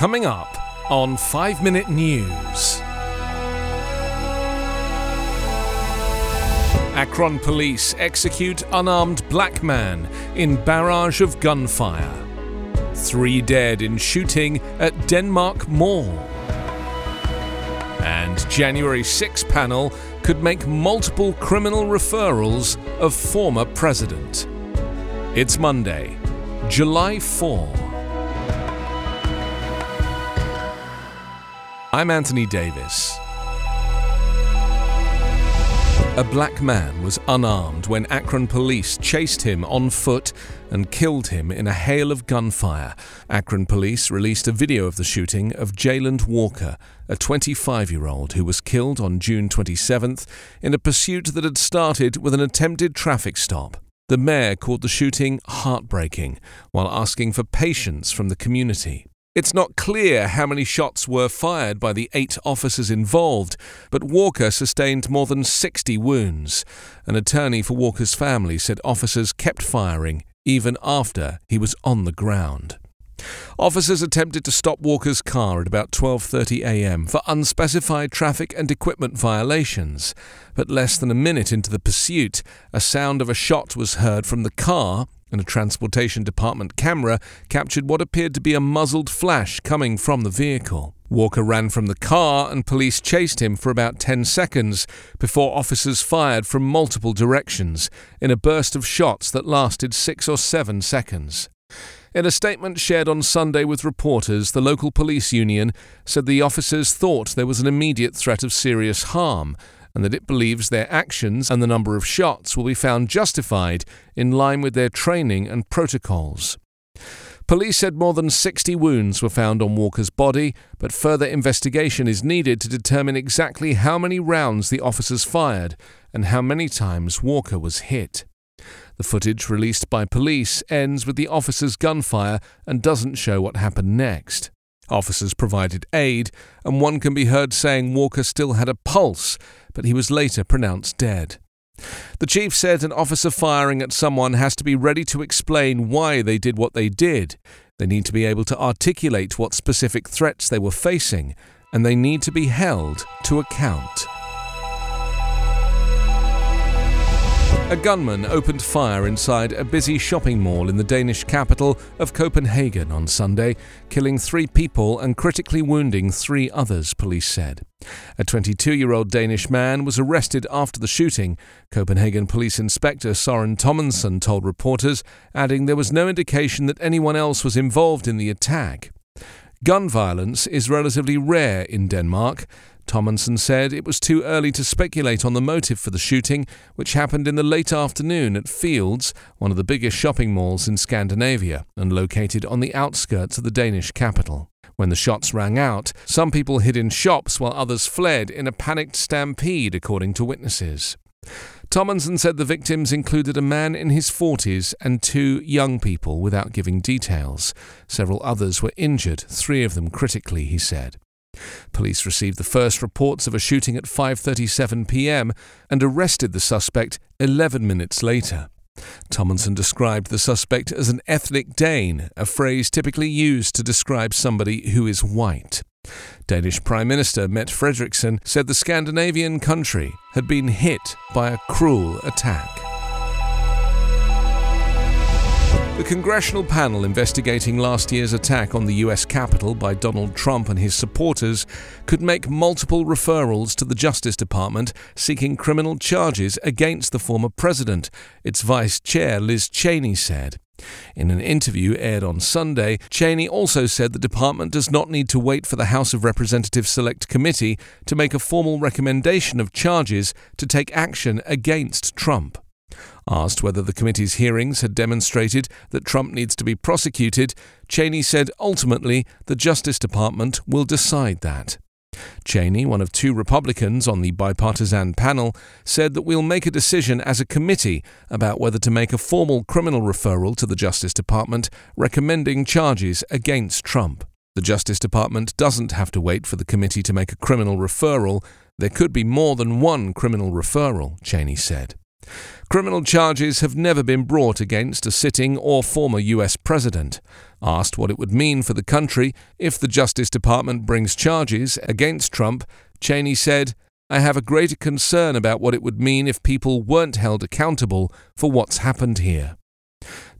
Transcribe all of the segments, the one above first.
Coming up on 5 Minute News. Akron police execute unarmed black man in barrage of gunfire. Three dead in shooting at Denmark Mall. And January 6 panel could make multiple criminal referrals of former president. It's Monday, July 4. I'm Anthony Davis. A black man was unarmed when Akron police chased him on foot and killed him in a hail of gunfire. Akron police released a video of the shooting of Jayland Walker, a 25 year old who was killed on June 27th in a pursuit that had started with an attempted traffic stop. The mayor called the shooting heartbreaking while asking for patience from the community. It's not clear how many shots were fired by the eight officers involved, but Walker sustained more than 60 wounds. An attorney for Walker's family said officers kept firing even after he was on the ground. Officers attempted to stop Walker's car at about 12:30 a.m. for unspecified traffic and equipment violations, but less than a minute into the pursuit, a sound of a shot was heard from the car and a transportation department camera captured what appeared to be a muzzled flash coming from the vehicle. Walker ran from the car and police chased him for about 10 seconds before officers fired from multiple directions in a burst of shots that lasted 6 or 7 seconds. In a statement shared on Sunday with reporters, the local police union said the officers thought there was an immediate threat of serious harm and that it believes their actions and the number of shots will be found justified in line with their training and protocols. Police said more than 60 wounds were found on Walker's body, but further investigation is needed to determine exactly how many rounds the officers fired and how many times Walker was hit. The footage released by police ends with the officer's gunfire and doesn't show what happened next. Officers provided aid, and one can be heard saying Walker still had a pulse, but he was later pronounced dead. The chief said an officer firing at someone has to be ready to explain why they did what they did. They need to be able to articulate what specific threats they were facing, and they need to be held to account. A gunman opened fire inside a busy shopping mall in the Danish capital of Copenhagen on Sunday, killing three people and critically wounding three others, police said. A 22 year old Danish man was arrested after the shooting, Copenhagen Police Inspector Soren Thomassen told reporters, adding there was no indication that anyone else was involved in the attack. Gun violence is relatively rare in Denmark. Thomassen said it was too early to speculate on the motive for the shooting, which happened in the late afternoon at Fields, one of the biggest shopping malls in Scandinavia and located on the outskirts of the Danish capital. When the shots rang out, some people hid in shops while others fled in a panicked stampede, according to witnesses. Thomassen said the victims included a man in his 40s and two young people without giving details. Several others were injured, three of them critically, he said. Police received the first reports of a shooting at 5:37 p.m. and arrested the suspect 11 minutes later. Thomassen described the suspect as an ethnic Dane, a phrase typically used to describe somebody who is white. Danish Prime Minister Mette Frederiksen said the Scandinavian country had been hit by a cruel attack. The congressional panel investigating last year's attack on the US Capitol by Donald Trump and his supporters could make multiple referrals to the Justice Department seeking criminal charges against the former president, its vice chair Liz Cheney said. In an interview aired on Sunday, Cheney also said the department does not need to wait for the House of Representatives Select Committee to make a formal recommendation of charges to take action against Trump. Asked whether the committee's hearings had demonstrated that Trump needs to be prosecuted, Cheney said ultimately the Justice Department will decide that. Cheney, one of two Republicans on the bipartisan panel, said that we'll make a decision as a committee about whether to make a formal criminal referral to the Justice Department recommending charges against Trump. The Justice Department doesn't have to wait for the committee to make a criminal referral. There could be more than one criminal referral, Cheney said. Criminal charges have never been brought against a sitting or former US president. Asked what it would mean for the country if the Justice Department brings charges against Trump, Cheney said, I have a greater concern about what it would mean if people weren't held accountable for what's happened here.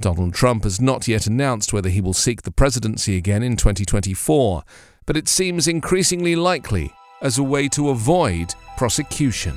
Donald Trump has not yet announced whether he will seek the presidency again in 2024, but it seems increasingly likely as a way to avoid prosecution.